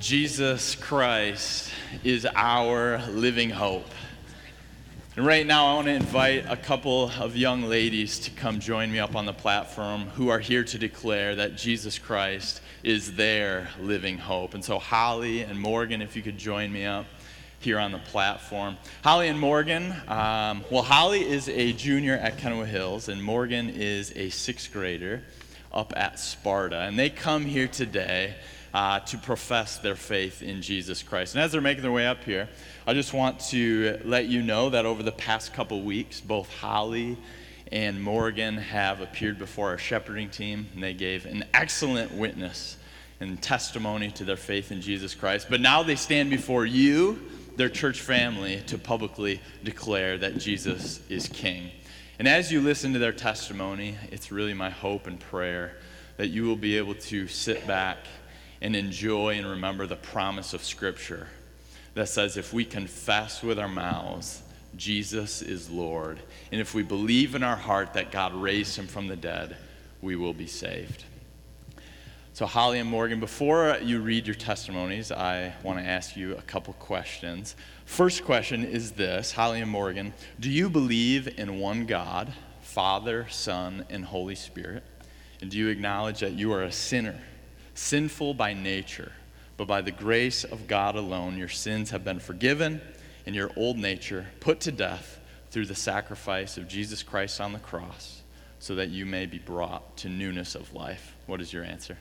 Jesus Christ is our living hope. And right now, I want to invite a couple of young ladies to come join me up on the platform who are here to declare that Jesus Christ is their living hope. And so, Holly and Morgan, if you could join me up here on the platform. Holly and Morgan, um, well, Holly is a junior at Kenowa Hills, and Morgan is a sixth grader up at Sparta. And they come here today uh, to profess their faith in Jesus Christ. And as they're making their way up here, I just want to let you know that over the past couple weeks, both Holly and Morgan have appeared before our shepherding team, and they gave an excellent witness and testimony to their faith in Jesus Christ. But now they stand before you, their church family, to publicly declare that Jesus is King. And as you listen to their testimony, it's really my hope and prayer that you will be able to sit back and enjoy and remember the promise of Scripture that says if we confess with our mouths, Jesus is Lord, and if we believe in our heart that God raised him from the dead, we will be saved. So, Holly and Morgan, before you read your testimonies, I want to ask you a couple questions. First question is this Holly and Morgan, do you believe in one God, Father, Son, and Holy Spirit? And do you acknowledge that you are a sinner sinful by nature, but by the grace of God alone, your sins have been forgiven and your old nature put to death through the sacrifice of Jesus Christ on the cross, so that you may be brought to newness of life. What is your answer?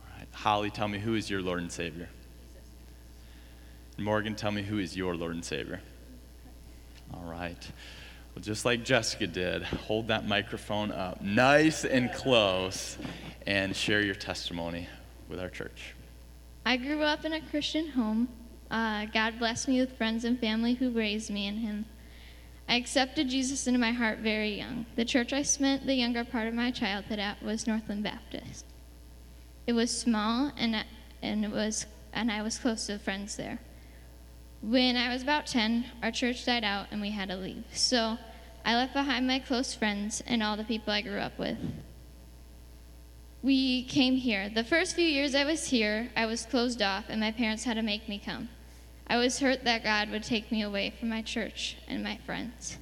All right. Holly, tell me who is your Lord and Savior? Morgan, tell me who is your Lord and Savior? All right. Well, just like Jessica did, hold that microphone up nice and close and share your testimony with our church. I grew up in a Christian home. Uh, God blessed me with friends and family who raised me in Him. I accepted Jesus into my heart very young. The church I spent the younger part of my childhood at was Northland Baptist. It was small, and and it was and I was close to friends there. When I was about 10, our church died out and we had to leave. So I left behind my close friends and all the people I grew up with we came here. The first few years I was here, I was closed off, and my parents had to make me come. I was hurt that God would take me away from my church and my friends.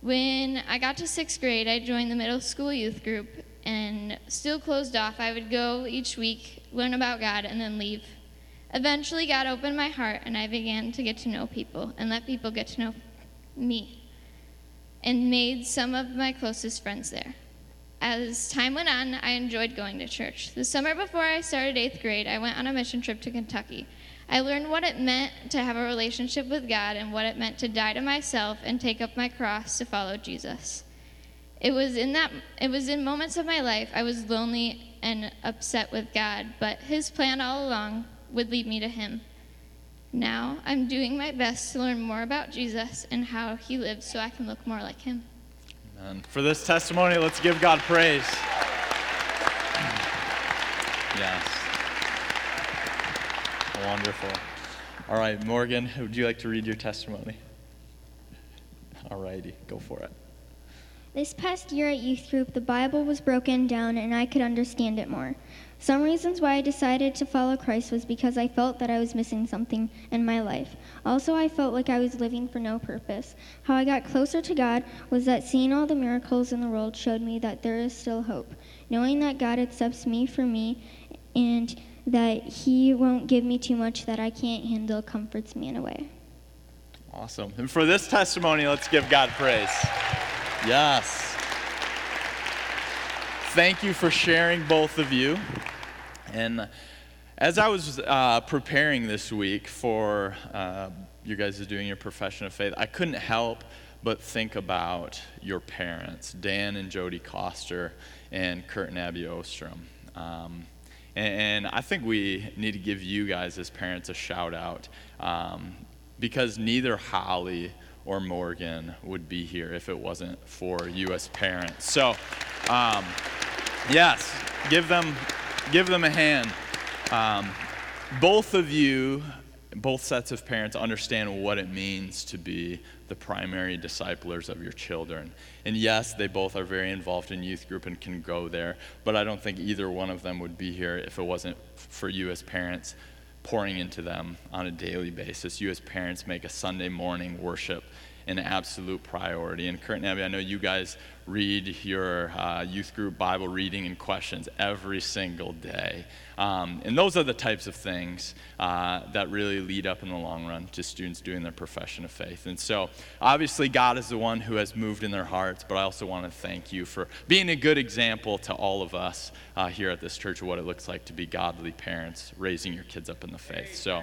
When I got to sixth grade, I joined the middle school youth group, and still closed off, I would go each week, learn about God, and then leave. Eventually, God opened my heart, and I began to get to know people and let people get to know me, and made some of my closest friends there. As time went on, I enjoyed going to church. The summer before I started eighth grade, I went on a mission trip to Kentucky. I learned what it meant to have a relationship with God and what it meant to die to myself and take up my cross to follow Jesus. It was in that it was in moments of my life I was lonely and upset with God, but his plan all along would lead me to him. Now I'm doing my best to learn more about Jesus and how he lives so I can look more like him. And for this testimony, let's give God praise. Yes. Wonderful. All right, Morgan, would you like to read your testimony? All righty, go for it. This past year at youth group, the Bible was broken down and I could understand it more. Some reasons why I decided to follow Christ was because I felt that I was missing something in my life. Also, I felt like I was living for no purpose. How I got closer to God was that seeing all the miracles in the world showed me that there is still hope. Knowing that God accepts me for me and that He won't give me too much that I can't handle comforts me in a way. Awesome. And for this testimony, let's give God praise. Yes. Thank you for sharing, both of you. And as I was uh, preparing this week for uh, you guys doing your profession of faith, I couldn't help but think about your parents, Dan and Jody Coster, and Kurt and Abby Ostrom. Um, and, and, I think we need to give you guys as parents a shout out um, because neither Holly or Morgan would be here if it wasn't for you as parents. So, um, yes, give them give them a hand. Um, both of you both sets of parents understand what it means to be the primary disciplers of your children. And yes, they both are very involved in youth group and can go there, but I don't think either one of them would be here if it wasn't for you as parents pouring into them on a daily basis. You as parents make a Sunday morning worship an absolute priority. And Kurt and Abby, I know you guys read your uh, youth group Bible reading and questions every single day. Um, and those are the types of things uh, that really lead up in the long run to students doing their profession of faith. And so, obviously, God is the one who has moved in their hearts, but I also want to thank you for being a good example to all of us uh, here at this church of what it looks like to be godly parents raising your kids up in the faith. So,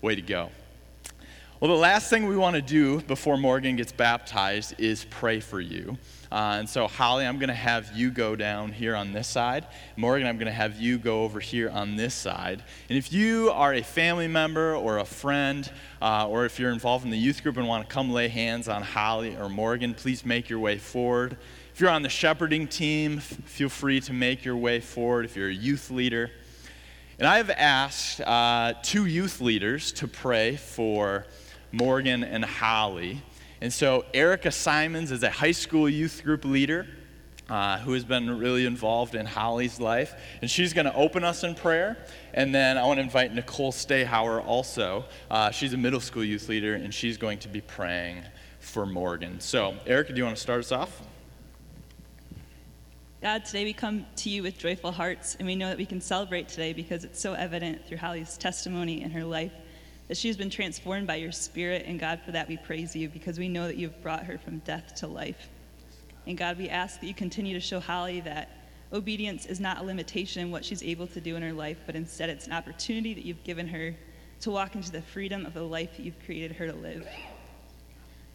way to go. Well, the last thing we want to do before Morgan gets baptized is pray for you. Uh, and so, Holly, I'm going to have you go down here on this side. Morgan, I'm going to have you go over here on this side. And if you are a family member or a friend, uh, or if you're involved in the youth group and want to come lay hands on Holly or Morgan, please make your way forward. If you're on the shepherding team, f- feel free to make your way forward if you're a youth leader. And I have asked uh, two youth leaders to pray for Morgan, and Holly. And so Erica Simons is a high school youth group leader uh, who has been really involved in Holly's life. And she's going to open us in prayer. And then I want to invite Nicole Stayhauer also. Uh, she's a middle school youth leader, and she's going to be praying for Morgan. So, Erica, do you want to start us off? God, today we come to you with joyful hearts, and we know that we can celebrate today because it's so evident through Holly's testimony and her life that she has been transformed by your spirit. And God, for that we praise you because we know that you've brought her from death to life. And God, we ask that you continue to show Holly that obedience is not a limitation in what she's able to do in her life, but instead it's an opportunity that you've given her to walk into the freedom of the life that you've created her to live.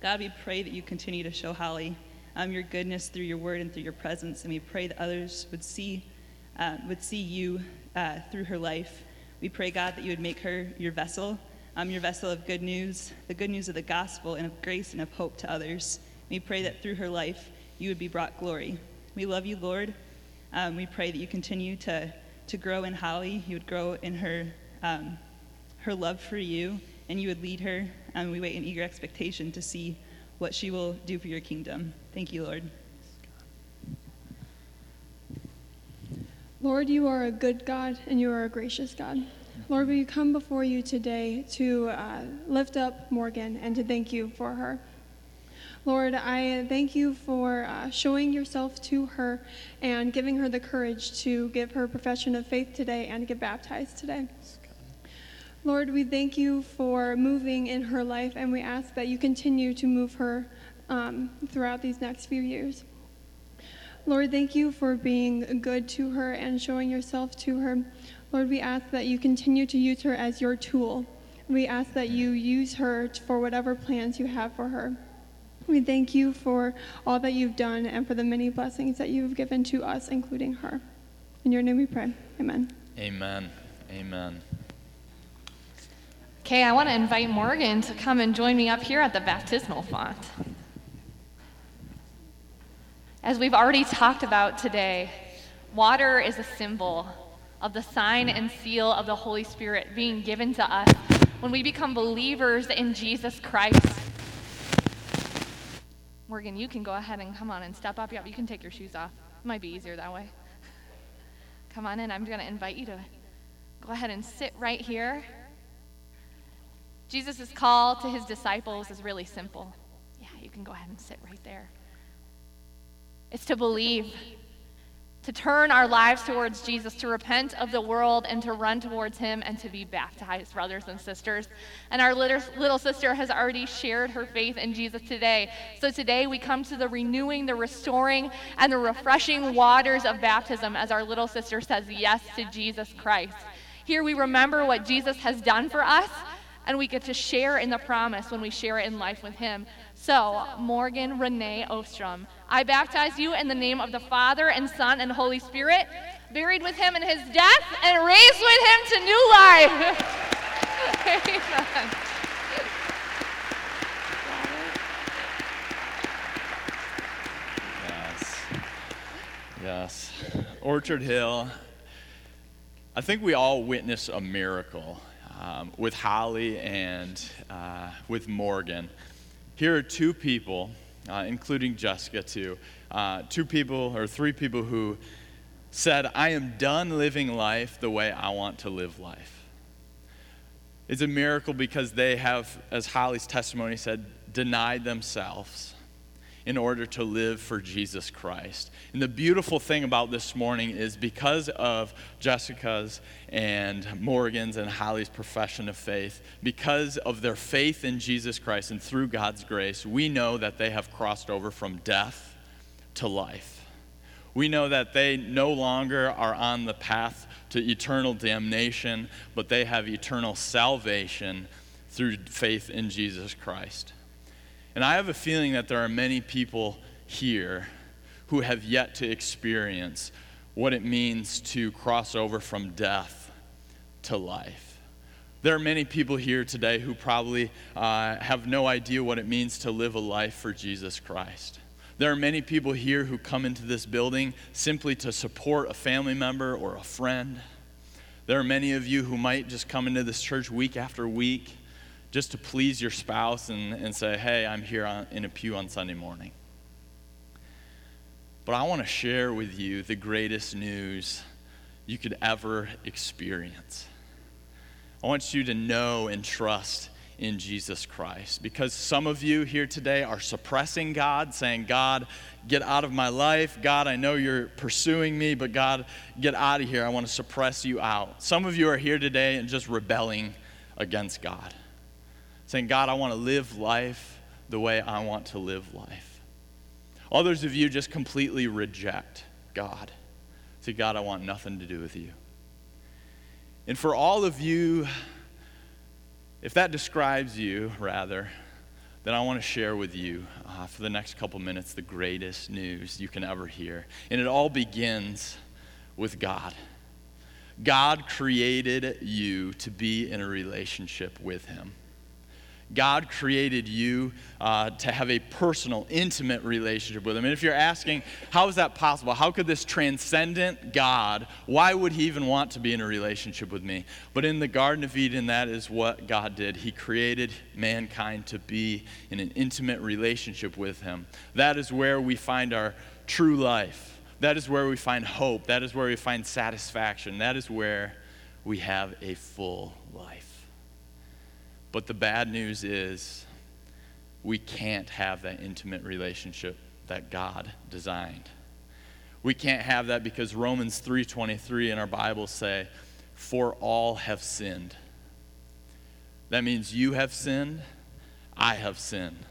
God, we pray that you continue to show Holly um, your goodness through your word and through your presence, and we pray that others would see, uh, would see you uh, through her life. We pray, God, that you would make her your vessel I'm your vessel of good news, the good news of the gospel, and of grace and of hope to others. We pray that through her life, you would be brought glory. We love you, Lord. Um, we pray that you continue to, to grow in Holly. You would grow in her, um, her love for you, and you would lead her. And we wait in eager expectation to see what she will do for your kingdom. Thank you, Lord. Lord, you are a good God, and you are a gracious God. Lord, we come before you today to uh, lift up Morgan and to thank you for her. Lord, I thank you for uh, showing yourself to her and giving her the courage to give her profession of faith today and get baptized today. Lord, we thank you for moving in her life, and we ask that you continue to move her um, throughout these next few years. Lord, thank you for being good to her and showing yourself to her. Lord, we ask that you continue to use her as your tool. We ask that you use her for whatever plans you have for her. We thank you for all that you've done and for the many blessings that you've given to us, including her. In your name we pray. Amen. Amen. Amen. Okay, I want to invite Morgan to come and join me up here at the baptismal font. As we've already talked about today, water is a symbol of the sign and seal of the Holy Spirit being given to us when we become believers in Jesus Christ. Morgan, you can go ahead and come on and step up. Yep, you can take your shoes off. It might be easier that way. Come on in. I'm going to invite you to go ahead and sit right here. Jesus' call to his disciples is really simple. Yeah, you can go ahead and sit right there. It's to believe to turn our lives towards Jesus, to repent of the world and to run towards Him and to be baptized, brothers and sisters. And our little, sister has already shared her faith in Jesus today. So today we come to the renewing, the restoring, and the refreshing waters of baptism as our little sister says yes to Jesus Christ. Here we remember what Jesus has done for us, and we get to share in the promise when we share it in life with Him. So, Morgan Renee Ostrom, I baptize you in the name of the Father and Son and Holy Spirit, buried with him in his death and raised with him to new life. Amen. Yes. Yes. Orchard Hill. I think we all witness a miracle um, with Holly and uh, with Morgan. Here are two people, uh, including Jessica, too, uh, two people or three people who said, I am done living life the way I want to live life. It's a miracle because they have, as Holly's testimony said, denied themselves in order to live for Jesus Christ. And the beautiful thing about this morning is because of Jessica's and Morgan's and Holly's profession of faith, because of their faith in Jesus Christ and through God's grace, we know that they have crossed over from death to life. We know that they no longer are on the path to eternal damnation, but they have eternal salvation through faith in Jesus Christ. And I have a feeling that there are many people here who have yet to experience what it means to cross over from death to life. There are many people here today who probably uh, have no idea what it means to live a life for Jesus Christ. There are many people here who come into this building simply to support a family member or a friend. There are many of you who might just come into this church week after week just to please your spouse and, and say, hey, I'm here on, in a pew on Sunday morning. But I want to share with you the greatest news you could ever experience. I want you to know and trust in Jesus Christ. Because some of you here today are suppressing God, saying, God, get out of my life. God, I know you're pursuing me, but God, get out of here. I want to suppress you out. Some of you are here today and just rebelling against God, saying, God, I want to live life the way I want to live life. Others of you just completely reject God. Say, God, I want nothing to do with you. And for all of you, if that describes you, rather, then I want to share with you uh, for the next couple minutes the greatest news you can ever hear. And it all begins with God. God created you to be in a relationship with Him. God created you uh, to have a personal, intimate relationship with Him. And if you're asking, how is that possible? How could this transcendent God, why would He even want to be in a relationship with me? But in the Garden of Eden, that is what God did. He created mankind to be in an intimate relationship with Him. That is where we find our true life. That is where we find hope. That is where we find satisfaction. That is where we have a full life. But the bad news is we can't have that intimate relationship that God designed. We can't have that because Romans 3:23 in our Bible say, "For all have sinned." That means you have sinned, I have sinned.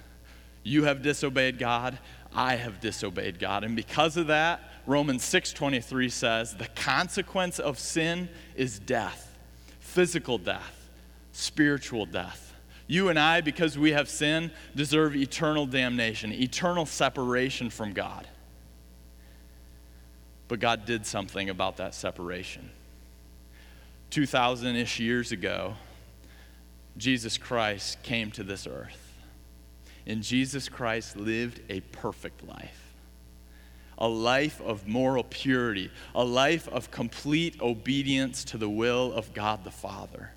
You have disobeyed God, I have disobeyed God. And because of that, Romans 6:23 says, "The consequence of sin is death, physical death." Spiritual death. You and I, because we have sin, deserve eternal damnation, eternal separation from God. But God did something about that separation. 2,000 ish years ago, Jesus Christ came to this earth. And Jesus Christ lived a perfect life a life of moral purity, a life of complete obedience to the will of God the Father.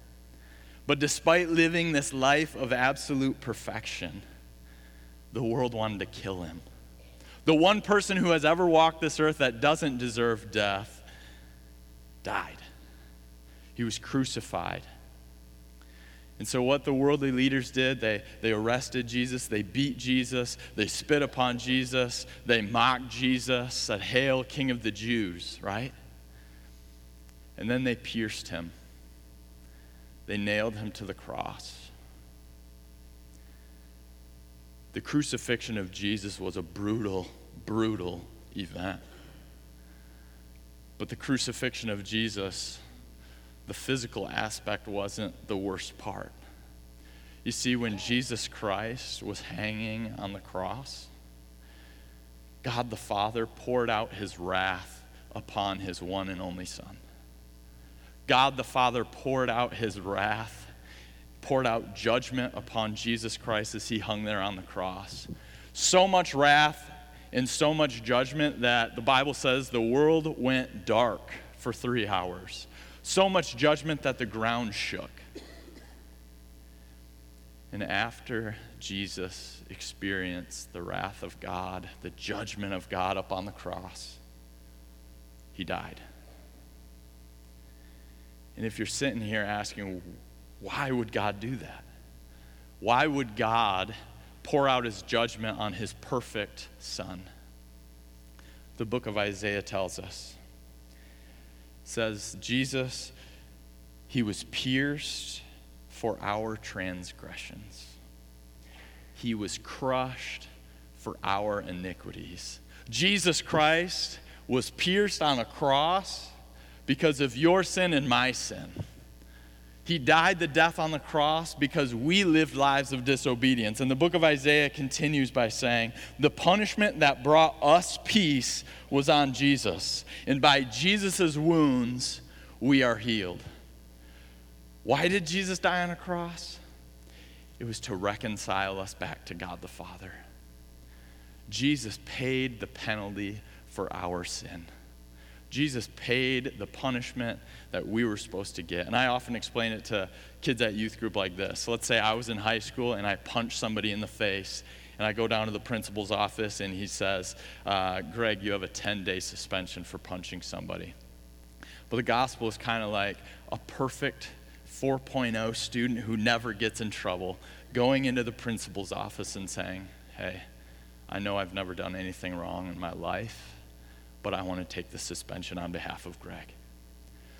But despite living this life of absolute perfection, the world wanted to kill him. The one person who has ever walked this earth that doesn't deserve death died. He was crucified. And so, what the worldly leaders did, they, they arrested Jesus, they beat Jesus, they spit upon Jesus, they mocked Jesus, said, Hail, King of the Jews, right? And then they pierced him they nailed him to the cross. The crucifixion of Jesus was a brutal, brutal event. But the crucifixion of Jesus, the physical aspect wasn't the worst part. You see, when Jesus Christ was hanging on the cross, God the Father poured out his wrath upon his one and only Son. God the Father poured out his wrath, poured out judgment upon Jesus Christ as he hung there on the cross. So much wrath and so much judgment that the Bible says the world went dark for three hours. So much judgment that the ground shook. And after Jesus experienced the wrath of God, the judgment of God up on the cross, he died. And if you're sitting here asking, why would God do that? Why would God pour out his judgment on his perfect son? The book of Isaiah tells us says Jesus he was pierced for our transgressions. He was crushed for our iniquities. Jesus Christ was pierced on a cross because of your sin and my sin. He died the death on the cross because we lived lives of disobedience. And the book of Isaiah continues by saying, The punishment that brought us peace was on Jesus. And by Jesus' wounds, we are healed. Why did Jesus die on a cross? It was to reconcile us back to God the Father. Jesus paid the penalty for our sin. Jesus paid the punishment that we were supposed to get. And I often explain it to kids at youth group like this. let's say I was in high school and I punched somebody in the face, and I go down to the principal's office and he says, uh, Greg, you have a 10 day suspension for punching somebody. But the gospel is kind of like a perfect 4.0 student who never gets in trouble going into the principal's office and saying, Hey, I know I've never done anything wrong in my life but I want to take the suspension on behalf of Greg.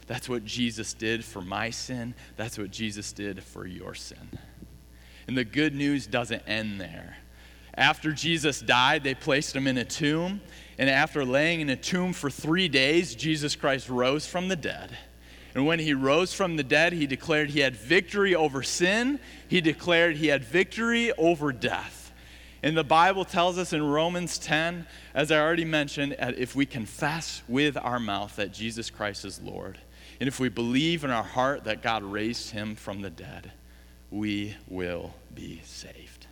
That's what Jesus did for my sin. That's what Jesus did for your sin. And the good news doesn't end there. After Jesus died, they placed him in a tomb. And after laying in a tomb for three days, Jesus Christ rose from the dead. And when he rose from the dead, he declared he had victory over sin, he declared he had victory over death. And the Bible tells us in Romans 10, as I already mentioned, if we confess with our mouth that Jesus Christ is Lord, and if we believe in our heart that God raised him from the dead, we will be saved.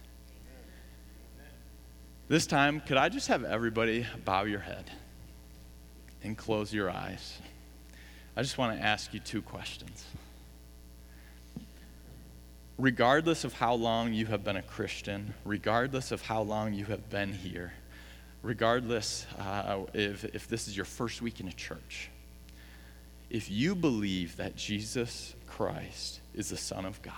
This time, could I just have everybody bow your head and close your eyes? I just want to ask you two questions regardless of how long you have been a Christian, regardless of how long you have been here, regardless uh, if, if this is your first week in a church, if you believe that Jesus Christ is the Son of God,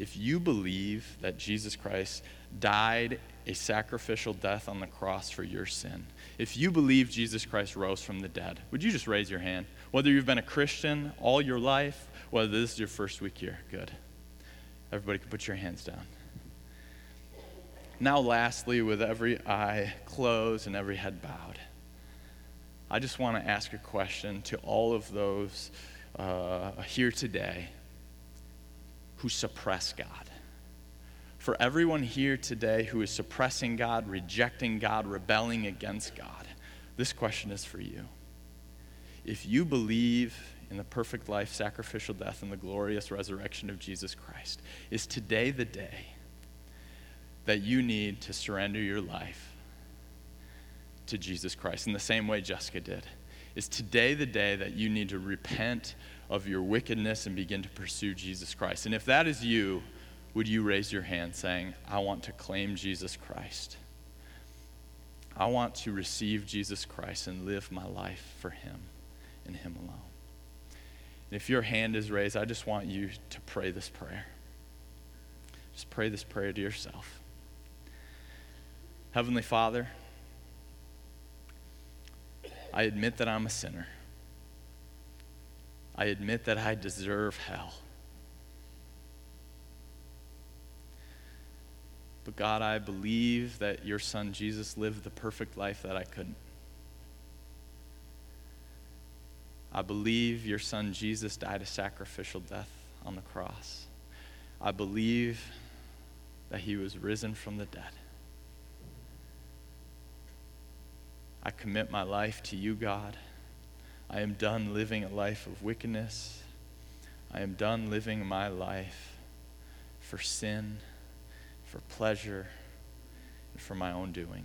if you believe that Jesus Christ died a sacrificial death on the cross for your sin, if you believe Jesus Christ rose from the dead, would you just raise your hand? Whether you've been a Christian all your life, whether this is your first week here, good. Everybody can put your hands down. Now, lastly, with every eye closed and every head bowed, I just want to ask a question to all of those uh, here today who suppress God. For everyone here today who is suppressing God, rejecting God, rebelling against God, this question is for you. If you believe in the perfect life, sacrificial death, and the glorious resurrection of Jesus Christ, is today the day that you need to surrender your life to Jesus Christ in the same way Jessica did. Is today the day that you need to repent of your wickedness and begin to pursue Jesus Christ? And if that is you, would you raise your hand saying, I want to claim Jesus Christ? I want to receive Jesus Christ and live my life for Him and Him alone. If your hand is raised, I just want you to pray this prayer. Just pray this prayer to yourself. Heavenly Father, I admit that I'm a sinner. I admit that I deserve hell. But God, I believe that your son Jesus lived the perfect life that I couldn't. I believe your son Jesus died a sacrificial death on the cross. I believe that he was risen from the dead. I commit my life to you, God. I am done living a life of wickedness. I am done living my life for sin, for pleasure, and for my own doing.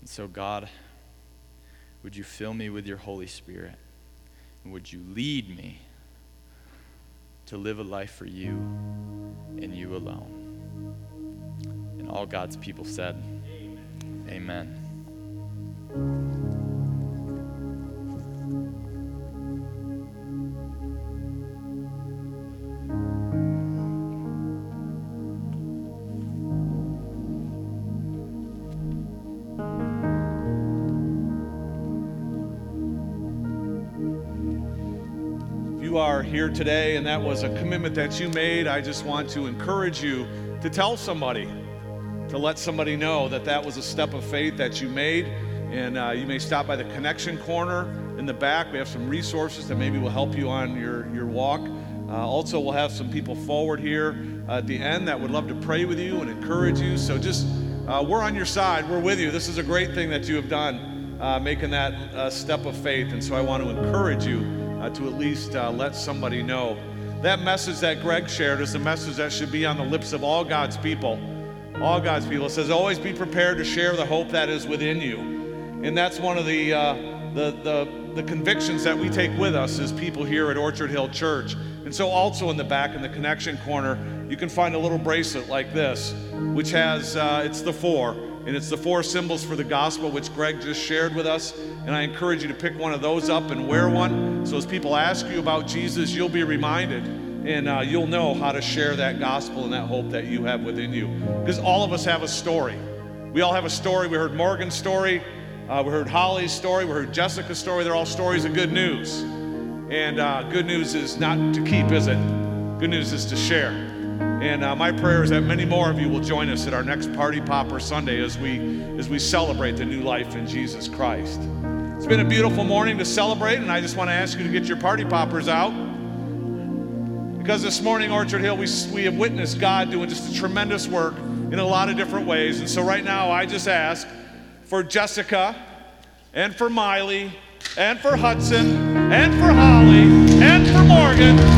And so, God, would you fill me with your Holy Spirit? And would you lead me to live a life for you and you alone. And all God's people said, Amen. Are here today and that was a commitment that you made, I just want to encourage you to tell somebody, to let somebody know that that was a step of faith that you made. And uh, you may stop by the connection corner in the back. We have some resources that maybe will help you on your, your walk. Uh, also, we'll have some people forward here at the end that would love to pray with you and encourage you. So just, uh, we're on your side. We're with you. This is a great thing that you have done, uh, making that uh, step of faith. And so I want to encourage you uh, to at least uh, let somebody know. That message that Greg shared is a message that should be on the lips of all God's people. All God's people. It says, always be prepared to share the hope that is within you. And that's one of the, uh, the, the, the convictions that we take with us as people here at Orchard Hill Church. And so, also in the back in the connection corner, you can find a little bracelet like this, which has, uh, it's the four, and it's the four symbols for the gospel, which Greg just shared with us. And I encourage you to pick one of those up and wear one. So as people ask you about Jesus, you'll be reminded and uh, you'll know how to share that gospel and that hope that you have within you. Because all of us have a story. We all have a story. We heard Morgan's story, uh, we heard Holly's story, we heard Jessica's story. They're all stories of good news. And uh, good news is not to keep, is it? Good news is to share. And uh, my prayer is that many more of you will join us at our next Party Popper Sunday as we as we celebrate the new life in Jesus Christ. It's been a beautiful morning to celebrate, and I just want to ask you to get your party poppers out. Because this morning, Orchard Hill, we, we have witnessed God doing just a tremendous work in a lot of different ways. And so, right now, I just ask for Jessica and for Miley and for Hudson and for Holly and for Morgan.